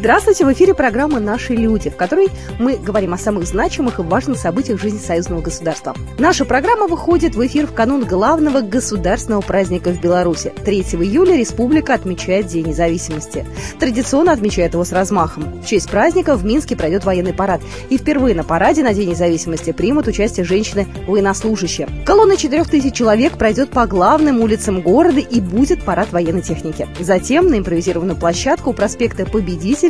Здравствуйте! В эфире программа «Наши люди», в которой мы говорим о самых значимых и важных событиях жизни союзного государства. Наша программа выходит в эфир в канун главного государственного праздника в Беларуси. 3 июля республика отмечает День независимости. Традиционно отмечает его с размахом. В честь праздника в Минске пройдет военный парад. И впервые на параде на День независимости примут участие женщины-военнослужащие. Колонна 4000 человек пройдет по главным улицам города и будет парад военной техники. Затем на импровизированную площадку у проспекта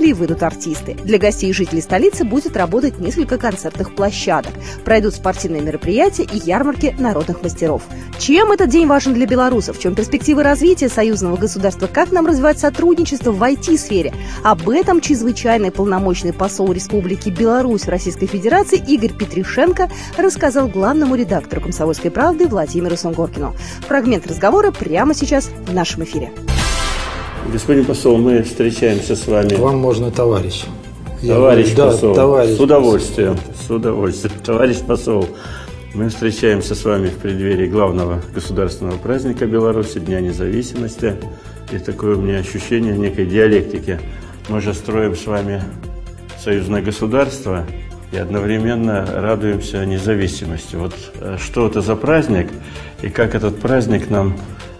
Победителей зрителей выйдут артисты. Для гостей и жителей столицы будет работать несколько концертных площадок. Пройдут спортивные мероприятия и ярмарки народных мастеров. Чем этот день важен для белорусов? В чем перспективы развития союзного государства? Как нам развивать сотрудничество в IT-сфере? Об этом чрезвычайный полномочный посол Республики Беларусь в Российской Федерации Игорь Петришенко рассказал главному редактору «Комсомольской правды» Владимиру Сунгоркину. Фрагмент разговора прямо сейчас в нашем эфире. Господин посол, мы встречаемся с вами. Вам можно товарищ. Товарищ Я, посол. Да, товарищ с удовольствием. Посол. С удовольствием. Товарищ посол. Мы встречаемся с вами в преддверии главного государственного праздника Беларуси, Дня независимости. И такое у меня ощущение некой диалектики. Мы же строим с вами союзное государство и одновременно радуемся независимости. Вот э, что это за праздник и как этот праздник нам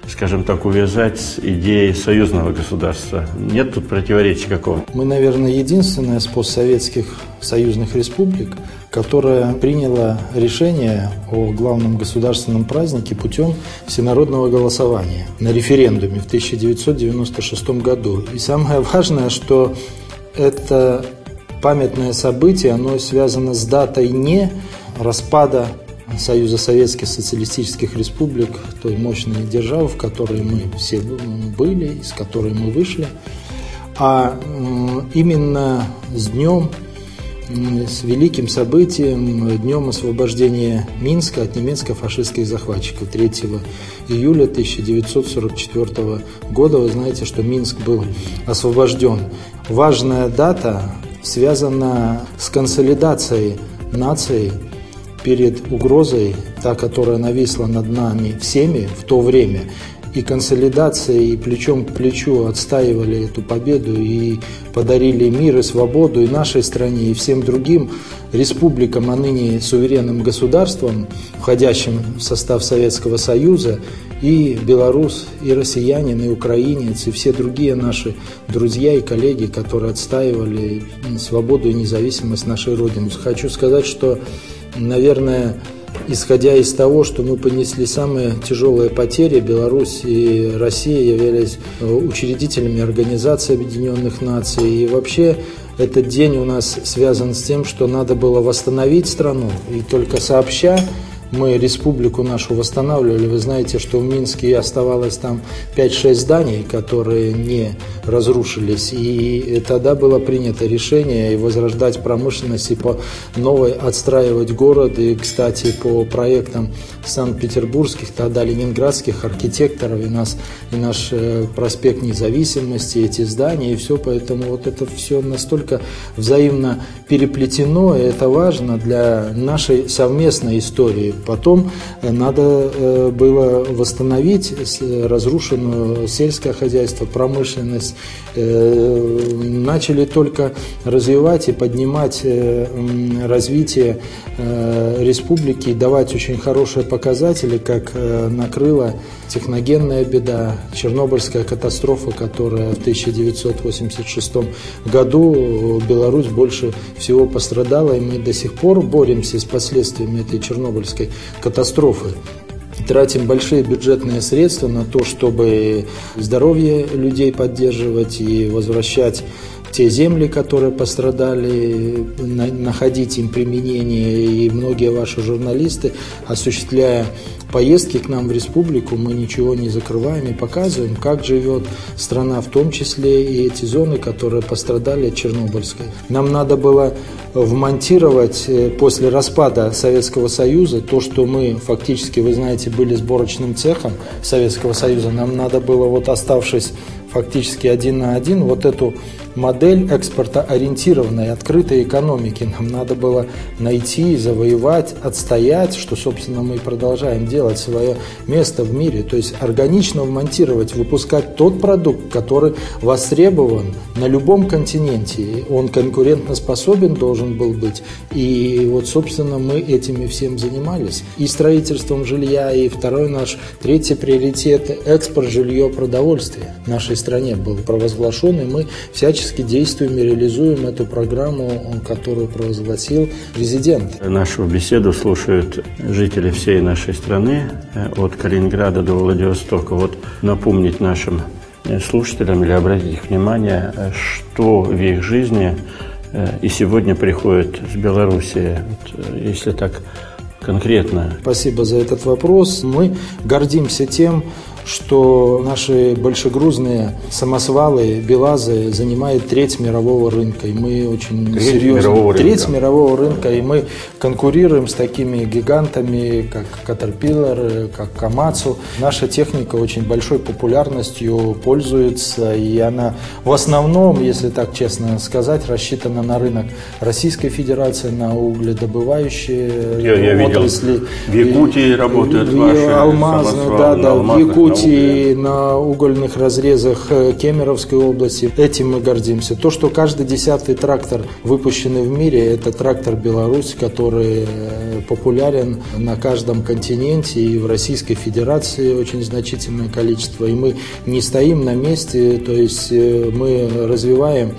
скажем так, увязать с идеей союзного государства. Нет тут противоречия какого? Мы, наверное, единственная из постсоветских союзных республик, которая приняла решение о главном государственном празднике путем всенародного голосования на референдуме в 1996 году. И самое важное, что это памятное событие, оно связано с датой не распада Союза Советских Социалистических Республик, той мощной державы, в которой мы все были, из которой мы вышли, а именно с днем, с великим событием, днем освобождения Минска от немецко-фашистских захватчиков 3 июля 1944 года. Вы знаете, что Минск был освобожден. Важная дата связана с консолидацией нации – перед угрозой, та, которая нависла над нами всеми в то время, и консолидацией, и плечом к плечу отстаивали эту победу и подарили мир и свободу и нашей стране, и всем другим республикам, а ныне суверенным государствам, входящим в состав Советского Союза, и белорус, и россиянин, и украинец, и все другие наши друзья и коллеги, которые отстаивали свободу и независимость нашей Родины. Хочу сказать, что наверное, исходя из того, что мы понесли самые тяжелые потери, Беларусь и Россия являлись э, учредителями Организации Объединенных Наций. И вообще этот день у нас связан с тем, что надо было восстановить страну. И только сообща мы республику нашу восстанавливали. Вы знаете, что в Минске оставалось там 5-6 зданий, которые не разрушились. И тогда было принято решение возрождать промышленность, и по новой отстраивать город. И, кстати, по проектам санкт-петербургских, тогда ленинградских архитекторов, и, нас, и наш э, проспект независимости, эти здания, и все. Поэтому вот это все настолько взаимно переплетено, и это важно для нашей совместной истории. Потом э, надо э, было восстановить разрушенную сельское хозяйство, промышленность. Э, начали только развивать и поднимать развитие республики, давать очень хорошие показатели, как накрыла техногенная беда, Чернобыльская катастрофа, которая в 1986 году Беларусь больше всего пострадала, и мы до сих пор боремся с последствиями этой Чернобыльской катастрофы тратим большие бюджетные средства на то, чтобы здоровье людей поддерживать и возвращать те земли, которые пострадали, находить им применение. И многие ваши журналисты, осуществляя поездки к нам в республику, мы ничего не закрываем и показываем, как живет страна, в том числе и эти зоны, которые пострадали от Чернобыльской. Нам надо было вмонтировать э, после распада Советского Союза то, что мы фактически, вы знаете, были сборочным цехом Советского Союза. Нам надо было, вот оставшись фактически один на один, вот эту модель экспорта ориентированной открытой экономики нам надо было найти, завоевать, отстоять, что, собственно, мы и продолжаем делать свое место в мире, то есть органично вмонтировать, выпускать тот продукт, который востребован на любом континенте. Он конкурентоспособен должен был быть. И вот, собственно, мы этими всем занимались. И строительством жилья, и второй наш, третий приоритет – экспорт жилье, продовольствия нашей стране был провозглашен, и мы всячески действуем и реализуем эту программу, которую провозгласил президент. Нашу беседу слушают жители всей нашей страны, э, от Калининграда до Владивостока. Вот напомнить нашим э, слушателям или обратить их внимание, э, что в их жизни и сегодня приходит с Белоруссии, если так конкретно. Спасибо за этот вопрос. Мы гордимся тем, что наши большегрузные самосвалы, БелАЗы занимают треть мирового рынка. И мы очень треть серьезно... Мирового треть рынка. мирового рынка. И мы конкурируем с такими гигантами, как Caterpillar, как Камацу. Наша техника очень большой популярностью пользуется. И она в основном, если так честно сказать, рассчитана на рынок Российской Федерации, на угледобывающие я, я отрасли. Видел. В Якутии работают ваши алмазные, да, да, в Якутии Якутии, на угольных разрезах э, Кемеровской области. Этим мы гордимся. То, что каждый десятый трактор, выпущенный в мире, это трактор Беларусь, который э, популярен на каждом континенте и в Российской Федерации очень значительное количество. И мы не стоим на месте, то есть э, мы развиваем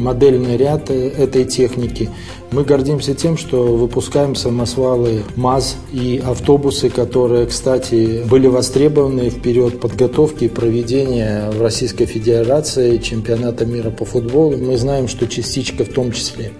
модельный ряд этой техники. Мы гордимся тем, что выпускаем самосвалы МАЗ и автобусы, которые, кстати, были востребованы в период подготовки и проведения в Российской Федерации чемпионата мира по футболу. Мы знаем, что частичка в том числе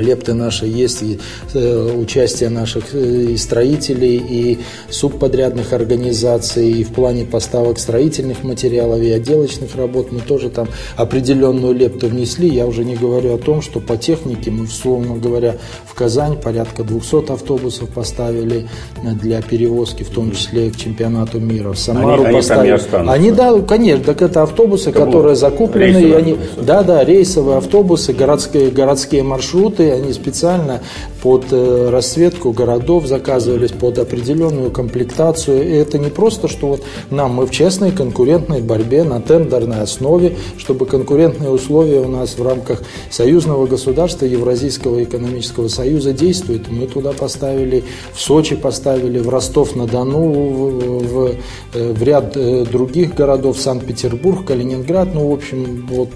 лепты наши есть, и э, участие наших э, и строителей, и субподрядных организаций, и в плане поставок строительных материалов и отделочных работ мы тоже там определенную лепту внесли. Я уже не говорю о том, что по технике мы, условно говоря, в Казань порядка 200 автобусов поставили для перевозки, в том числе к чемпионату мира. В Самару они, поставили. Они, там они да, конечно, так это автобусы, это которые закуплены, и они, да, да, рейсовые автобусы, городские, городские маршруты, они специально под э, расцветку городов заказывались, под определенную комплектацию. И это не просто, что вот нам, мы в честной конкурентной борьбе на тендерной основе, чтобы конкурентные условия у нас в рамках союзного государства, Евразийского экономического союза действуют. Мы туда поставили, в Сочи поставили, в Ростов-на-Дону, в, в, э, в ряд э, других городов, Санкт-Петербург, Калининград, ну, в общем, вот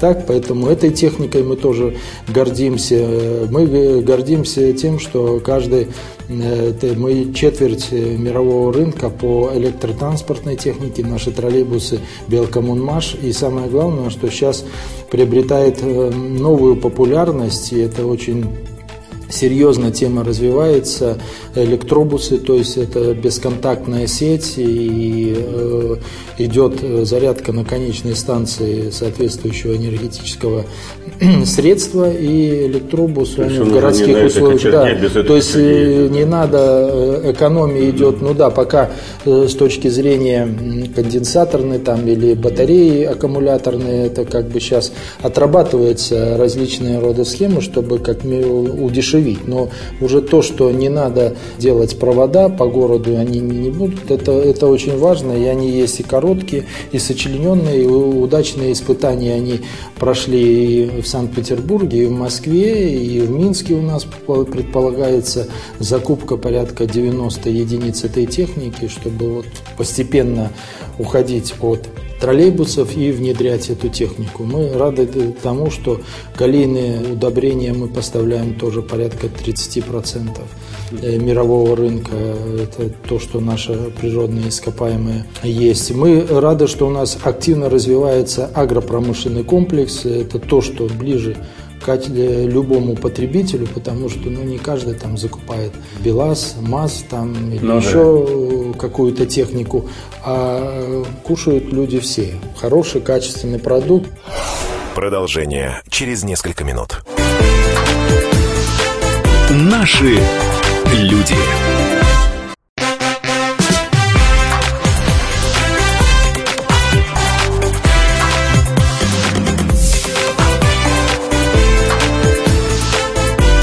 так, поэтому этой техникой мы тоже гордимся Э, мы гордимся тем, что каждый, э, мы четверть мирового рынка по электротранспортной технике, наши троллейбусы Белкоммунмаш. И самое главное, что сейчас приобретает э, новую популярность, и это очень серьезно тема развивается. Электробусы, то есть это бесконтактная сеть и э, идет зарядка на конечной станции соответствующего энергетического средства и электробус он в городских условиях. Да. То есть э, не надо, э, экономия идет, ну да, пока э, с точки зрения конденсаторной там или батареи аккумуляторные, это как бы сейчас отрабатываются различные роды схемы, чтобы как удешевить. Но уже то, что не надо делать провода по городу, они не будут, это, это очень важно, и они есть и короткие, и сочлененные, и удачные испытания они прошли в Санкт-Петербурге, и в Москве, и в Минске у нас предполагается закупка порядка 90 единиц этой техники, чтобы вот постепенно уходить от троллейбусов и внедрять эту технику. Мы рады тому, что калийные удобрения мы поставляем тоже порядка 30% э, мирового рынка. Это то, что наши природные ископаемые есть. Мы рады, что у нас активно развивается агропромышленный комплекс. Это то, что ближе любому потребителю, потому что ну, не каждый там закупает БелАЗ, МАЗ там, или ну, еще да. Какую-то технику, а кушают люди все. Хороший, качественный продукт. Продолжение через несколько минут. Наши люди.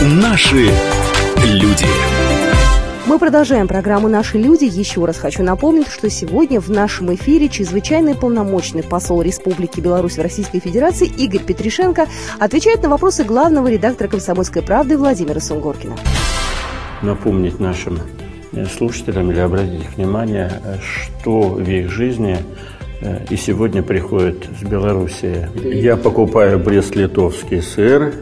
Наши люди. Мы продолжаем программу «Наши люди». Еще раз хочу напомнить, что сегодня в нашем эфире чрезвычайный полномочный посол Республики Беларусь в Российской Федерации Игорь Петришенко отвечает на вопросы главного редактора «Комсомольской правды» Владимира Сунгоркина. Напомнить нашим слушателям или обратить внимание, что в их жизни э, и сегодня приходит с Белоруссии. Я покупаю брест-литовский сыр,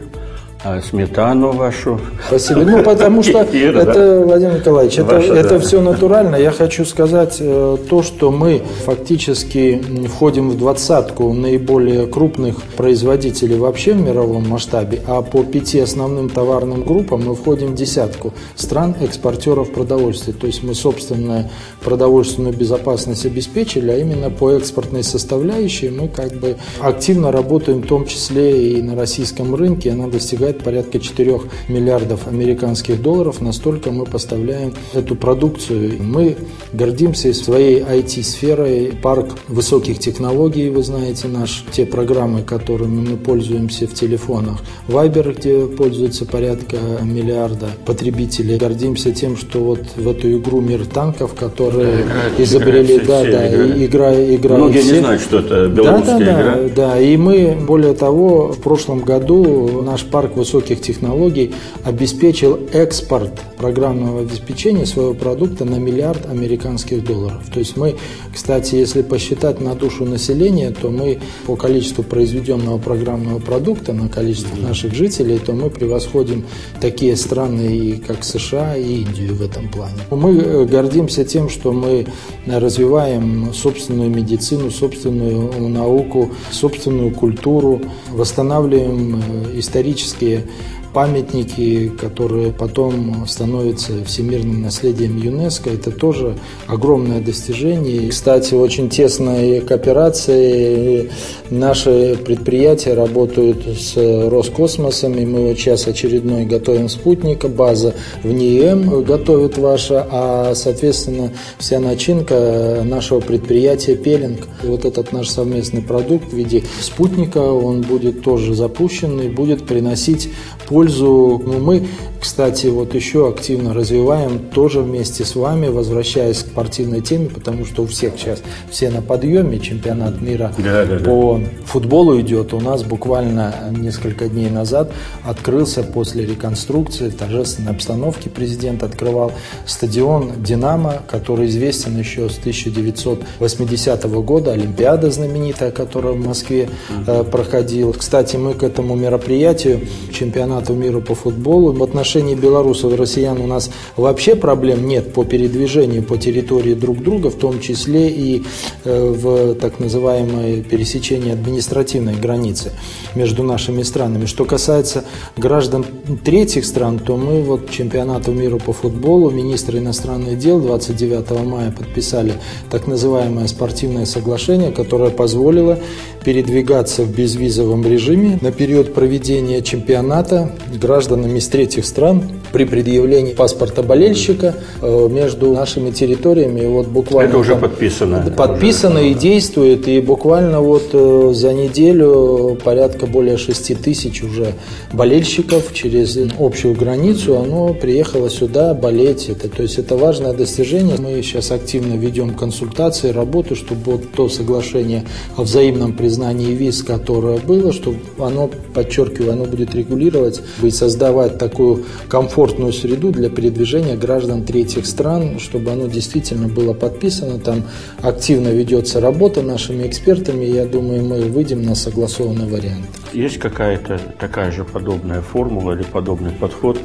а сметану вашу. Спасибо. Ну, потому что это, Владимир Николаевич, это, это все натурально. Я хочу сказать э, то, что мы фактически входим в двадцатку наиболее крупных производителей вообще в мировом масштабе, а по пяти основным товарным группам мы входим в десятку стран-экспортеров продовольствия. То есть мы собственную продовольственную безопасность обеспечили, а именно по экспортной составляющей мы как бы активно работаем, в том числе и на российском рынке. Она достигает составляет порядка 4 миллиардов американских долларов. Настолько мы поставляем эту продукцию. Мы гордимся своей IT-сферой, парк высоких технологий, вы знаете, наш, те программы, которыми мы пользуемся в телефонах. Viber, где пользуется порядка миллиарда потребителей. Гордимся тем, что вот в эту игру «Мир танков», которые да, изобрели, да, да, игра, игра. Многие все. не знают, что это белорусская да, да, игра. Да, да, и мы, более того, в прошлом году наш парк высоких технологий обеспечил экспорт программного обеспечения своего продукта на миллиард американских долларов. То есть мы, кстати, если посчитать на душу населения, то мы по количеству произведенного программного продукта на количество наших жителей, то мы превосходим такие страны, как США и Индию в этом плане. Мы э, гордимся тем, что мы развиваем собственную медицину, собственную науку, собственную культуру, восстанавливаем э, исторические памятники, которые потом становятся всемирным наследием ЮНЕСКО. Это тоже огромное достижение. Кстати, очень тесная кооперация. Наши предприятия работают с Роскосмосом, и мы вот сейчас очередной готовим спутника, база в НИЭМ готовит ваша, а, соответственно, вся начинка нашего предприятия Пелинг. Вот этот наш совместный продукт в виде спутника, он будет тоже запущен и будет приносить пользу пользу. Ну, мы, кстати, вот еще активно развиваем тоже вместе с вами, возвращаясь к спортивной теме, потому что у всех сейчас все на подъеме, чемпионат мира да, да, по да. футболу идет. У нас буквально несколько дней назад открылся после реконструкции в торжественной обстановке президент открывал стадион «Динамо», который известен еще с 1980 года, Олимпиада знаменитая, которая в Москве э, проходила. Кстати, мы к этому мероприятию чемпионата чемпионату мира по футболу. В отношении белорусов и россиян у нас вообще проблем нет по передвижению по территории друг друга, в том числе и э, в так называемое пересечении административной границы между нашими странами. Что касается граждан третьих стран, то мы вот чемпионату мира по футболу, министры иностранных дел 29 мая подписали так называемое спортивное соглашение, которое позволило передвигаться в безвизовом режиме на период проведения чемпионата гражданами из третьих стран при предъявлении паспорта болельщика э, между нашими территориями. Вот буквально Это уже подписано. Подписано уже. и действует. И буквально вот э, за неделю порядка более 6 тысяч уже болельщиков через общую границу оно приехало сюда болеть. Это, то есть это важное достижение. Мы сейчас активно ведем консультации, работу, чтобы вот то соглашение о взаимном признании виз, которое было, чтобы оно, подчеркиваю, оно будет регулировать и создавать такую комфортную среду для передвижения граждан третьих стран, чтобы оно действительно было подписано. Там активно ведется работа нашими экспертами, и я думаю, мы выйдем на согласованный вариант. Есть какая-то такая же подобная формула или подобный подход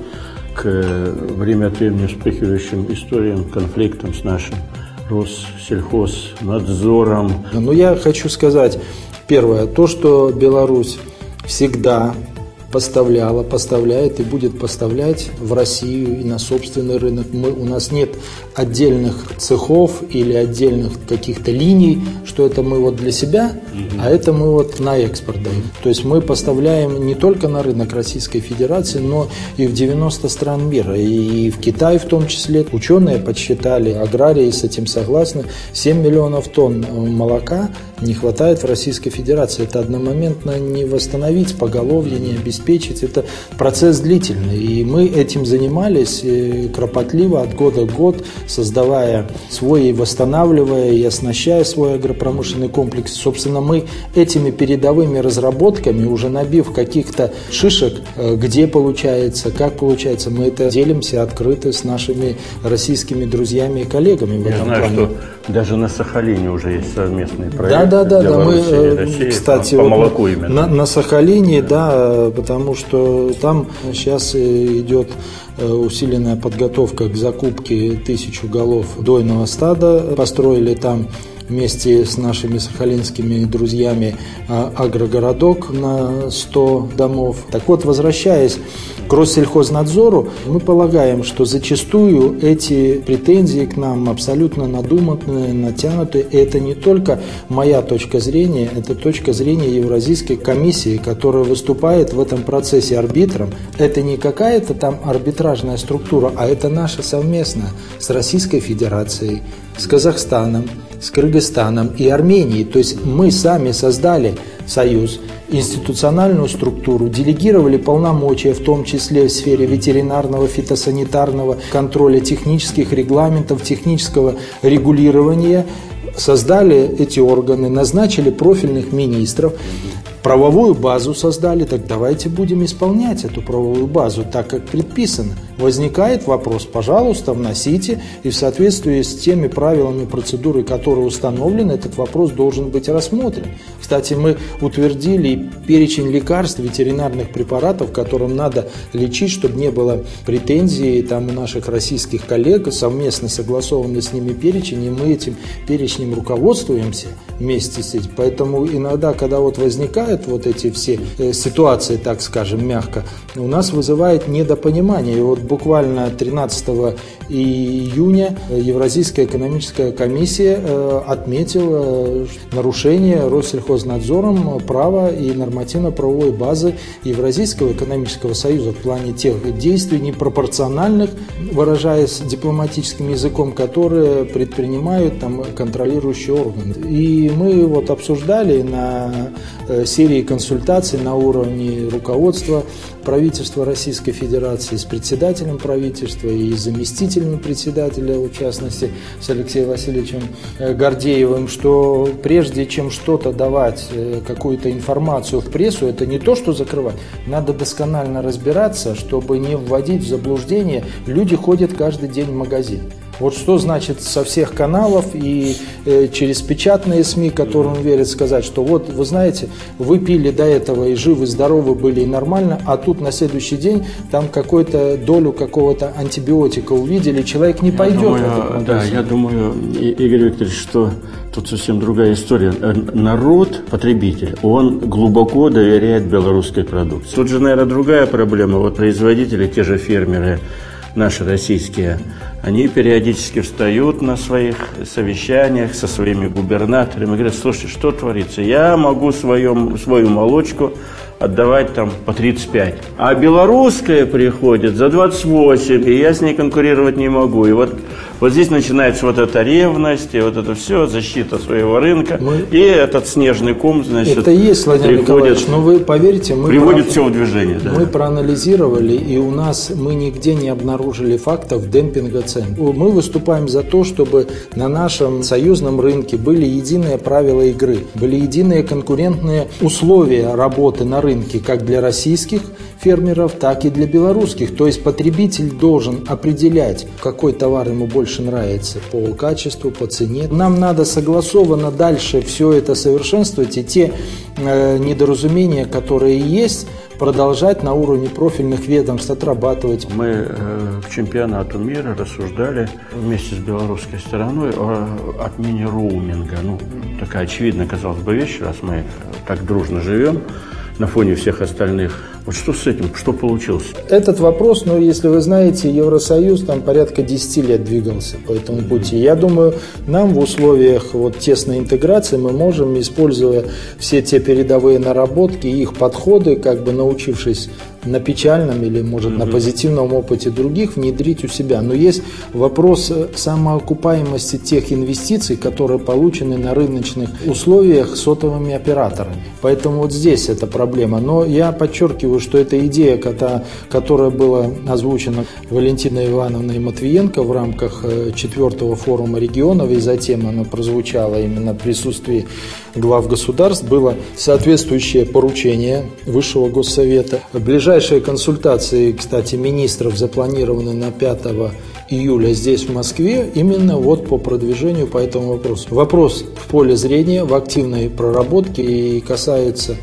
к время от времени вспыхивающим историям, конфликтам с нашим Россельхознадзором? Ну, я хочу сказать, первое, то, что Беларусь всегда поставляла, поставляет и будет поставлять в Россию и на собственный рынок. Мы, у нас нет отдельных цехов или отдельных каких-то линий, что это мы вот для себя А это мы вот на экспорт даем. То есть мы поставляем не только на рынок Российской Федерации, но и в 90 стран мира. И в Китай в том числе. Ученые подсчитали, аграрии с этим согласны, 7 миллионов тонн молока не хватает в Российской Федерации. Это одномоментно не восстановить поголовье, не обеспечить. Это процесс длительный. И мы этим занимались э, кропотливо от года к год, создавая свой и восстанавливая и оснащая свой агропромышленный комплекс. Собственно, мы этими передовыми разработками, уже набив каких-то шишек, э, где получается, как получается, мы это делимся открыто с нашими российскими друзьями и коллегами в Я этом знаю, плане. что даже на Сахалине уже есть совместные проекты. Да, да, да, да. Мы, э, России, кстати, по, по молоку именно. На, на Сахалине, да, потому что там сейчас идет э, усиленная подготовка к закупке тысячу голов дойного стада. Построили там вместе с нашими сахалинскими друзьями а, агрогородок на 100 домов. Так вот, возвращаясь к Россельхознадзору, мы полагаем, что зачастую эти претензии к нам абсолютно надуманные, натянутые. И это не только моя точка зрения, это точка зрения Евразийской комиссии, которая выступает в этом процессе арбитром. Это не какая-то там арбитражная структура, а это наша совместная с Российской Федерацией, с Казахстаном, с Кыргызстаном и Арменией. То есть мы сами создали союз, институциональную структуру, делегировали полномочия, в том числе в сфере ветеринарного, фитосанитарного контроля, технических регламентов, технического регулирования, создали эти органы, назначили профильных министров, правовую базу создали, так давайте будем исполнять эту правовую базу так, как предписано. Возникает вопрос, пожалуйста, вносите, и в соответствии с теми правилами процедуры, которые установлены, этот вопрос должен быть рассмотрен. Кстати, мы утвердили перечень лекарств, ветеринарных препаратов, которым надо лечить, чтобы не было претензий там у наших российских коллег, совместно согласованный с ними перечень, и мы этим перечнем руководствуемся вместе с этим. Поэтому иногда, когда вот возникают вот эти все э, ситуации, так скажем, мягко, у нас вызывает недопонимание. И вот буквально 13 июня Евразийская экономическая комиссия э, отметила нарушение Россельхознадзором права и нормативно-правовой базы Евразийского экономического союза в плане тех действий непропорциональных, выражаясь дипломатическим языком, которые предпринимают там контролирующие органы. И мы вот обсуждали на э, серии консультаций на уровне руководства правительства Российской Федерации с председателем правительства и заместителем председателя, в частности, с Алексеем Васильевичем э, Гордеевым, что прежде чем что-то давать, э, какую-то информацию в прессу, это не то, что закрывать. Надо досконально разбираться, чтобы не вводить в заблуждение. Люди ходят каждый день в магазин. Вот что значит со всех каналов и э, через печатные СМИ, которым верят, сказать, что вот, вы знаете, вы пили до этого и живы, здоровы были и нормально, а тут на следующий день там какую-то долю какого-то антибиотика увидели, человек не пойдет я думаю, в этот Да, я думаю, Игорь Викторович, что тут совсем другая история. Э, народ, потребитель, он глубоко доверяет белорусской продукции. Тут же, наверное, другая проблема. Вот производители, те же фермеры, наши российские, они периодически встают на своих совещаниях со своими губернаторами и говорят, слушайте, что творится? Я могу своем, свою молочку отдавать там по 35. А белорусская приходит за 28, и я с ней конкурировать не могу. И вот, вот здесь начинается вот эта ревность, и вот это все, защита своего рынка. Мы... И этот снежный ком, значит, Это есть, Владимир приходит, Николаевич, но вы поверьте, мы... Приводит про... все в движение. Да. Мы проанализировали, и у нас мы нигде не обнаружили фактов демпинга цен. Мы выступаем за то, чтобы на нашем союзном рынке были единые правила игры, были единые конкурентные условия работы на рынке как для российских фермеров, так и для белорусских. То есть потребитель должен определять, какой товар ему больше нравится по качеству, по цене. Нам надо согласованно дальше все это совершенствовать и те э, недоразумения, которые есть, продолжать на уровне профильных ведомств отрабатывать. Мы э, к чемпионату мира рассуждали вместе с белорусской стороной о отмене роуминга. Ну, такая очевидная, казалось бы, вещь, раз мы так дружно живем на фоне всех остальных Вот что с этим, что получилось? Этот вопрос, ну, если вы знаете, Евросоюз там порядка 10 лет двигался по этому пути. Я думаю, нам в условиях вот тесной интеграции мы можем, используя все те передовые наработки и их подходы, как бы научившись на печальном или, может, угу. на позитивном опыте других внедрить у себя. Но есть вопрос э, самоокупаемости тех инвестиций, которые получены на рыночных условиях сотовыми операторами. Поэтому вот здесь эта проблема. Но я подчеркиваю, что эта идея, которая была озвучена Валентиной Ивановной Матвиенко в рамках э, четвертого форума регионов, и затем она прозвучала именно в присутствии глав государств, было соответствующее поручение Высшего Госсовета. Ближайшие консультации, кстати, министров запланированы на 5 июля здесь, в Москве, именно вот по продвижению по этому вопросу. Вопрос в поле зрения, в активной проработке и касается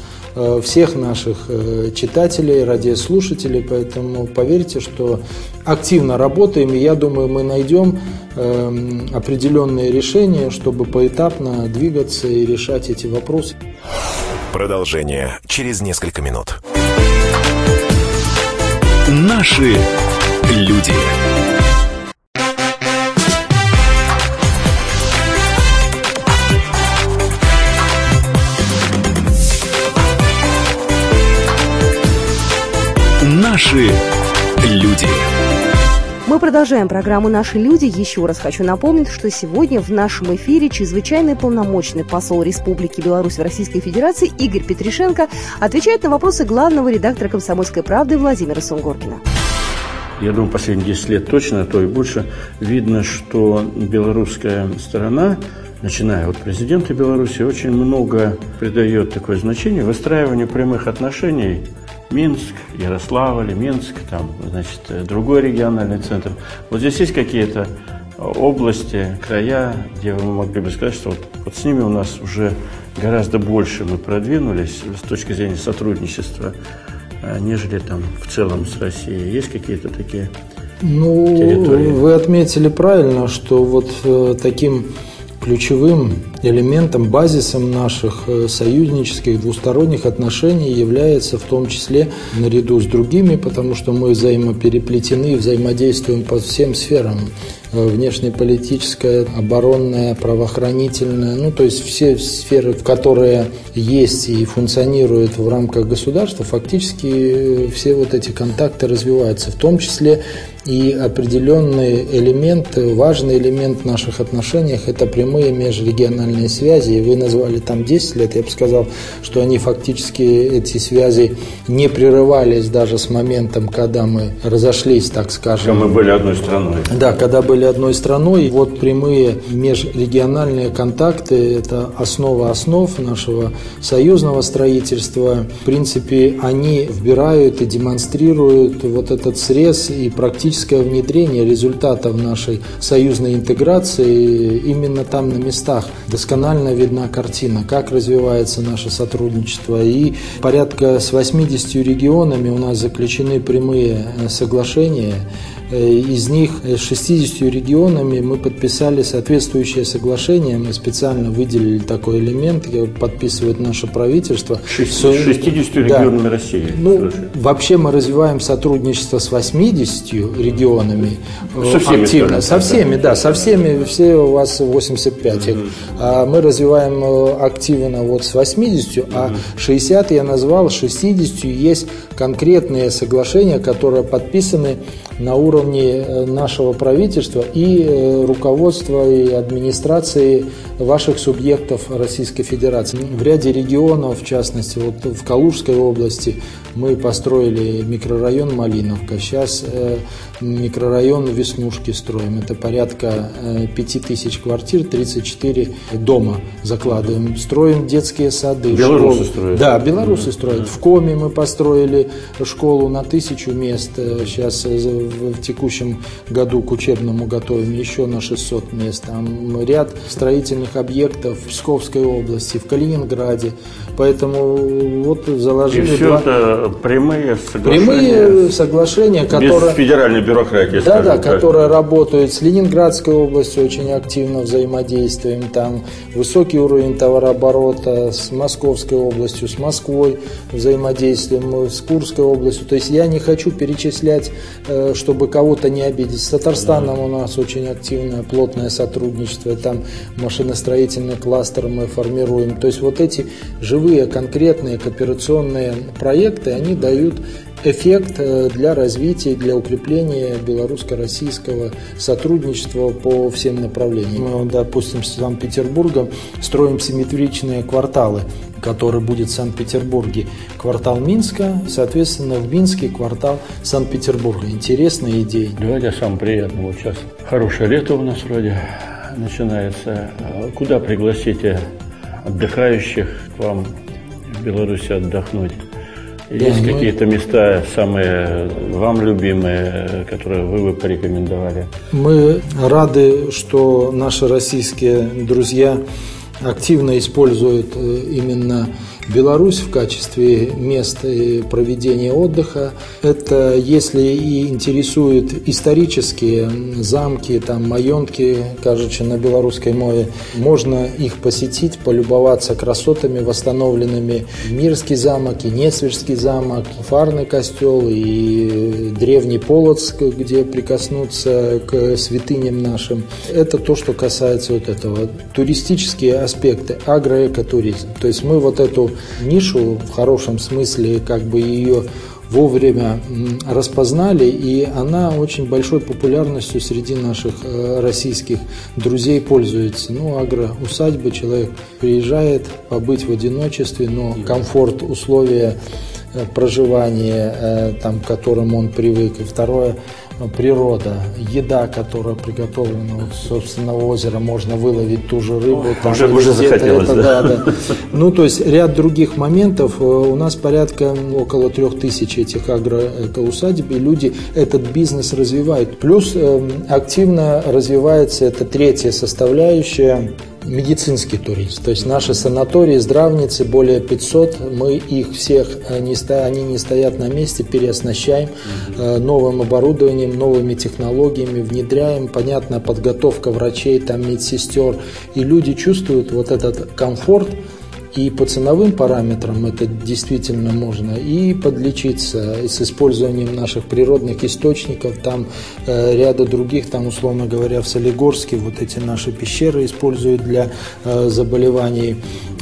всех наших э, читателей, радиослушателей, поэтому поверьте, что активно работаем, и я думаю, мы найдем эм, определенные решения, чтобы поэтапно двигаться и решать эти вопросы. Продолжение через несколько минут. Наши люди. Наши люди. Мы продолжаем программу «Наши люди». Еще раз хочу напомнить, что сегодня в нашем эфире чрезвычайный полномочный посол Республики Беларусь в Российской Федерации Игорь Петришенко отвечает на вопросы главного редактора «Комсомольской правды» Владимира Сунгоркина. Я думаю, последние 10 лет точно, а то и больше, видно, что белорусская сторона начиная от президента Беларуси, очень много придает такое значение выстраиванию прямых отношений Минск, Ярославль, Минск, там, значит, другой региональный центр. Вот здесь есть какие-то области, края, где вы могли бы сказать, что вот, вот с ними у нас уже гораздо больше мы продвинулись с точки зрения сотрудничества, а, нежели там в целом с Россией. Есть какие-то такие ну, территории? Вы отметили правильно, что вот э, таким ключевым элементом, базисом наших э, союзнических двусторонних отношений является в том числе наряду с другими, потому что мы взаимопереплетены, взаимодействуем по всем сферам. Э, внешнеполитическая, оборонная, правоохранительная, ну то есть все сферы, которые есть и функционируют в рамках государства, фактически э, все вот эти контакты развиваются, в том числе и определенный элемент, важный элемент в наших отношениях – это прямые межрегиональные связи. И вы назвали там 10 лет, я бы сказал, что они фактически, эти связи не прерывались даже с моментом, когда мы разошлись, так скажем. Когда мы были одной страной. Да, когда были одной страной. Вот прямые межрегиональные контакты – это основа основ нашего союзного строительства. В принципе, они вбирают и демонстрируют вот этот срез и практическое внедрение результатов нашей союзной интеграции именно там на местах досконально видна картина, как развивается наше сотрудничество. И порядка с 80 регионами у нас заключены прямые э, соглашения из них 60 регионами мы подписали соответствующее соглашение. Мы специально выделили такой элемент, подписывает наше правительство. 60 регионами да. России. Ну, вообще мы развиваем сотрудничество с 80 регионами со всеми, активно. Со всеми, да, со всеми, все у вас 85. Угу. А мы развиваем э, активно вот с 80, угу. а 60 я назвал, 60 есть конкретные соглашения, которые подписаны на уровне э, нашего правительства и э, руководства и администрации ваших субъектов Российской Федерации. В ряде регионов, в частности, вот в Калужской области, мы построили микрорайон Малиновка. Сейчас э, микрорайон Веснушки строим. Это порядка 5000 квартир, 34 дома закладываем. Строим детские сады. Белорусы школы. строят? Да, белорусы mm-hmm. строят. В Коме мы построили школу на тысячу мест. Сейчас в текущем году к учебному готовим еще на 600 мест. Там ряд строительных объектов в Псковской области, в Калининграде. Поэтому вот заложили... И все два... это прямые соглашения? Прямые соглашения, которые... Без федеральной бюрократия. Да, да, которая работает с Ленинградской областью, очень активно взаимодействуем. Там высокий уровень товарооборота с Московской областью, с Москвой взаимодействуем, с Курской областью. То есть я не хочу перечислять, э, чтобы кого-то не обидеть. С Татарстаном у нас очень активное, плотное сотрудничество. Там машиностроительный кластер мы формируем. То есть вот эти живые, конкретные кооперационные проекты, они дают эффект э, для развития, для укрепления белорусско-российского сотрудничества по всем направлениям. Мы, допустим, с Санкт-Петербургом строим симметричные кварталы который будет в Санкт-Петербурге, квартал Минска, соответственно, в Минске квартал Санкт-Петербурга. Интересная идея. Давайте самое приятное. Вот сейчас хорошее лето у нас вроде начинается. Куда пригласите отдыхающих к вам в Беларуси отдохнуть? Есть да, какие-то мы... места самые вам любимые, которые вы бы порекомендовали? Мы рады, что наши российские друзья активно используют э, именно Беларусь в качестве места проведения отдыха. Это если и интересуют исторические замки, там майонки, кажется, на белорусской мове, можно их посетить, полюбоваться красотами восстановленными. Мирский замок, и Несвежский замок, Фарный костел и древний Полоцк, где прикоснуться к святыням нашим. Это то, что касается вот этого. Туристические аспекты, агроэкотуризм. То есть мы вот эту нишу в хорошем смысле, как бы ее вовремя распознали, и она очень большой популярностью среди наших э, российских друзей пользуется. Ну, агроусадьба, человек приезжает побыть в одиночестве, но комфорт, условия э, проживания, э, там, к которым он привык. И второе, природа, еда, которая приготовлена, вот, собственно, озера, можно выловить ту же рыбу. Ой, там, уже уже захотелось, это, да. Да, да. Ну, то есть ряд других моментов. Э, у нас порядка около трех тысяч этих агроусадеб, и люди этот бизнес развивают. Плюс э, активно развивается эта третья составляющая медицинский туризм. То есть наши санатории, здравницы, более 500, мы их всех, они, они не стоят на месте, переоснащаем э, новым оборудованием, новыми технологиями, внедряем, понятно, подготовка врачей, там медсестер, и люди чувствуют вот этот комфорт, и по ценовым параметрам это действительно можно, и подлечиться с использованием наших природных источников, там э, ряда других, там, условно говоря, в Солигорске вот эти наши пещеры используют для э, заболеваний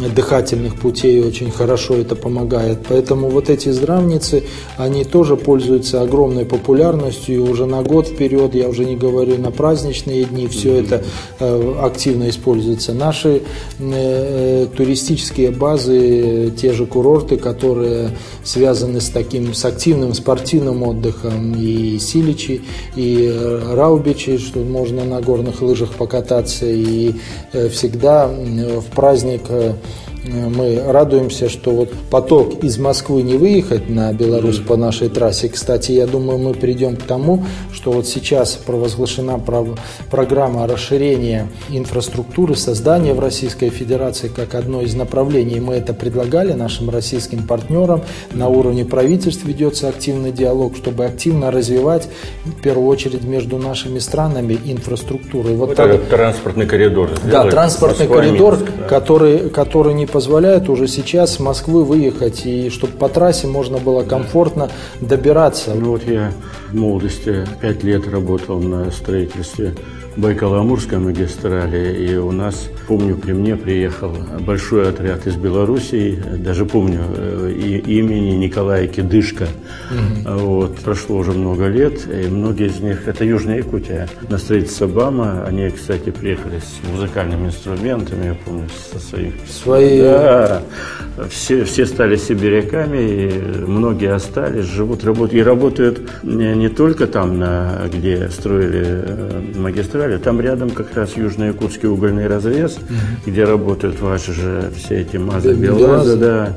дыхательных путей, очень хорошо это помогает. Поэтому вот эти здравницы, они тоже пользуются огромной популярностью, и уже на год вперед, я уже не говорю на праздничные дни, все это э, активно используется. Наши э, туристические туристические базы, те же курорты, которые связаны с таким, с активным спортивным отдыхом, и Силичи, и Раубичи, что можно на горных лыжах покататься, и э, всегда в праздник э, мы радуемся, что вот поток из Москвы не выехать на Беларусь по нашей трассе. Кстати, я думаю, мы придем к тому, что вот сейчас провозглашена программа расширения инфраструктуры, создания в Российской Федерации как одно из направлений. Мы это предлагали нашим российским партнерам. На уровне правительств ведется активный диалог, чтобы активно развивать, в первую очередь, между нашими странами инфраструктуру. Вот, вот так, транспортный коридор. Да, транспортный Москва, коридор, Минск, да. который, который не позволяет уже сейчас с Москвы выехать, и чтобы по трассе можно было комфортно добираться. Ну вот я в молодости пять лет работал на строительстве Байкало-Амурской магистрали, и у нас, помню, при мне приехал большой отряд из Белоруссии, даже помню э, и, имени Николая Кидышка. Угу. Вот, прошло уже много лет, и многие из них, это Южная Якутия, на строительство БАМа, они, кстати, приехали с музыкальными инструментами, я помню, со своих... Свои... Да, все, все стали сибиряками, и многие остались, живут, работают, и работают не, не только там, на, где строили э, магистраль, далее. Там рядом как раз Южно-Якутский угольный разрез, угу. где работают ваши же все эти МАЗы, БелАЗы, да.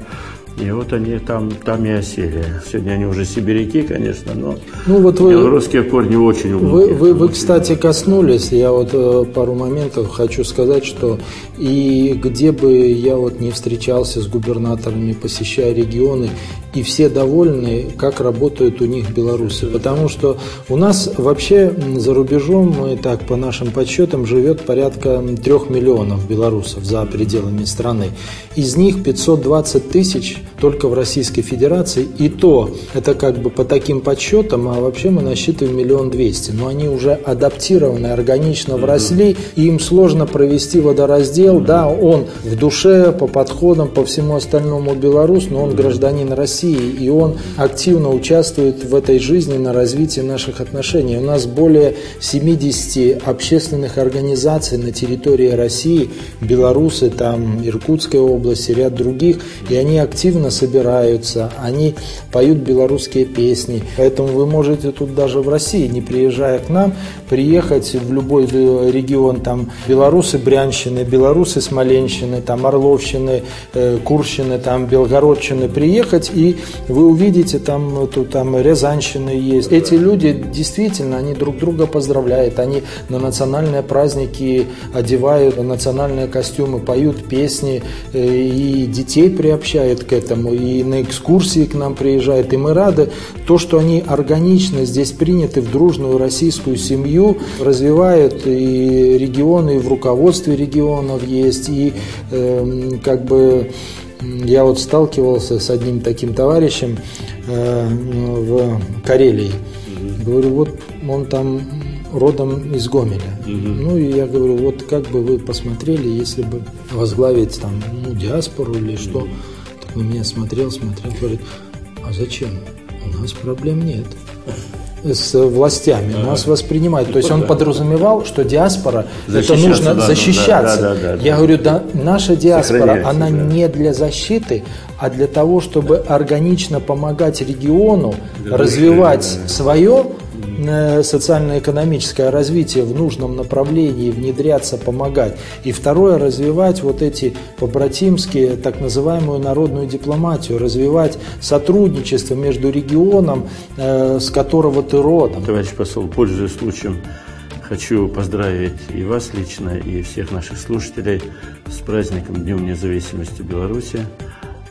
И вот они там, там и осели. Сегодня они уже сибиряки, конечно, но ну, вот вы, белорусские корни очень Вы, вы, вы, кстати, коснулись, я вот э, пару моментов хочу сказать, что и где бы я вот не встречался с губернаторами, посещая регионы, и все довольны, как работают у них белорусы. Потому что у нас вообще за рубежом, мы так по нашим подсчетам, живет порядка трех миллионов белорусов за пределами страны. Из них 520 тысяч только в Российской Федерации. И то, это как бы по таким подсчетам, а вообще мы насчитываем миллион двести. Но они уже адаптированы, органично вросли, и им сложно провести водораздел. Да, он в душе, по подходам, по всему остальному белорус, но он гражданин России, и он активно участвует в этой жизни на развитии наших отношений. У нас более 70 общественных организаций на территории России, белорусы, там Иркутская область и ряд других, и они активно собираются, они поют белорусские песни. Поэтому вы можете тут даже в России, не приезжая к нам, приехать в любой регион, там белорусы Брянщины, белорусы Смоленщины, там Орловщины, э, Курщины, там Белгородщины приехать, и вы увидите там, тут, там Рязанщины есть. Эти люди действительно, они друг друга поздравляют, они на национальные праздники одевают национальные костюмы, поют песни, э, и детей приобщают к этому, и на экскурсии к нам приезжают, и мы рады, то, что они органично здесь приняты в дружную российскую семью, развивают и регионы, и в руководстве регионов есть, и э, как бы я вот сталкивался с одним таким товарищем э, в Карелии. Говорю, вот он там родом из Гомеля. Угу. Ну и я говорю, вот как бы вы посмотрели, если бы возглавить там ну, диаспору или что. Угу. Так на меня смотрел, смотрел, говорит, а зачем? У нас проблем нет с властями, ага. нас воспринимают. То есть он подразумевал, что диаспора это нужно да, защищаться. Да, да, да, Я говорю, да, наша диаспора, она да. не для защиты, а для того, чтобы органично помогать региону развивать да. свое социально-экономическое развитие в нужном направлении, внедряться, помогать. И второе, развивать вот эти побратимские, так называемую народную дипломатию, развивать сотрудничество между регионом, э, с которого ты родом. Товарищ посол, пользуясь случаем, хочу поздравить и вас лично, и всех наших слушателей с праздником Днем независимости Беларуси.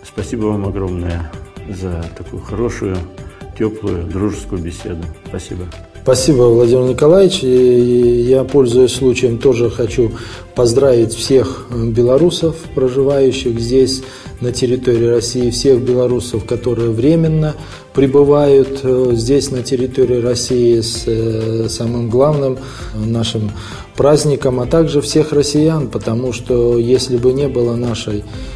Спасибо вам огромное за такую хорошую теплую, дружескую беседу. Спасибо. Спасибо, Владимир Николаевич. И я, пользуясь случаем, тоже хочу поздравить всех белорусов, проживающих здесь, на территории России, всех белорусов, которые временно пребывают э, здесь, на территории России, с э, самым главным нашим праздником, а также всех россиян, потому что если бы не было нашей Э,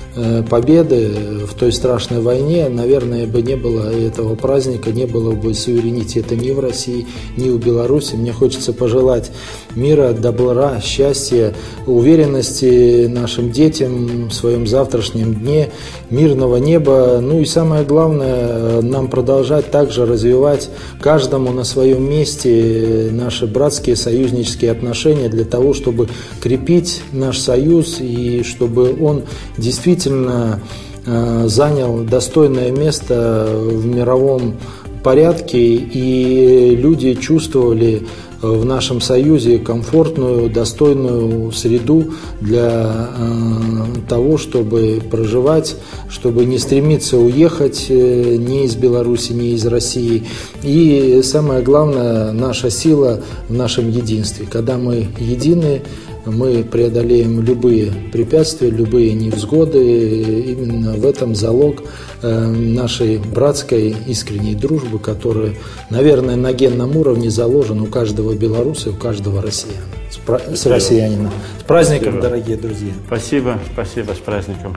победы в той страшной войне, наверное, бы не было этого праздника, не было бы суверенитета ни в России, ни в Беларуси. Мне хочется пожелать мира, добра, счастья, уверенности нашим детям в своем завтрашнем дне, мирного неба. Ну и самое главное, нам продолжать также развивать каждому на своем месте наши братские союзнические отношения для того, чтобы крепить наш союз и чтобы он действительно э, занял достойное место в мировом порядке, и люди чувствовали в нашем союзе комфортную, достойную среду для э, того, чтобы проживать, чтобы не стремиться уехать э, ни из Беларуси, ни из России. И самое главное, наша сила в нашем единстве. Когда мы едины, мы преодолеем любые препятствия, любые невзгоды. Именно в этом залог э, нашей братской искренней дружбы, которая, наверное, на генном уровне заложена у каждого белоруса и у каждого россияна. С, пра- с россиянина. С праздником, спасибо. дорогие друзья. Спасибо, спасибо, с праздником.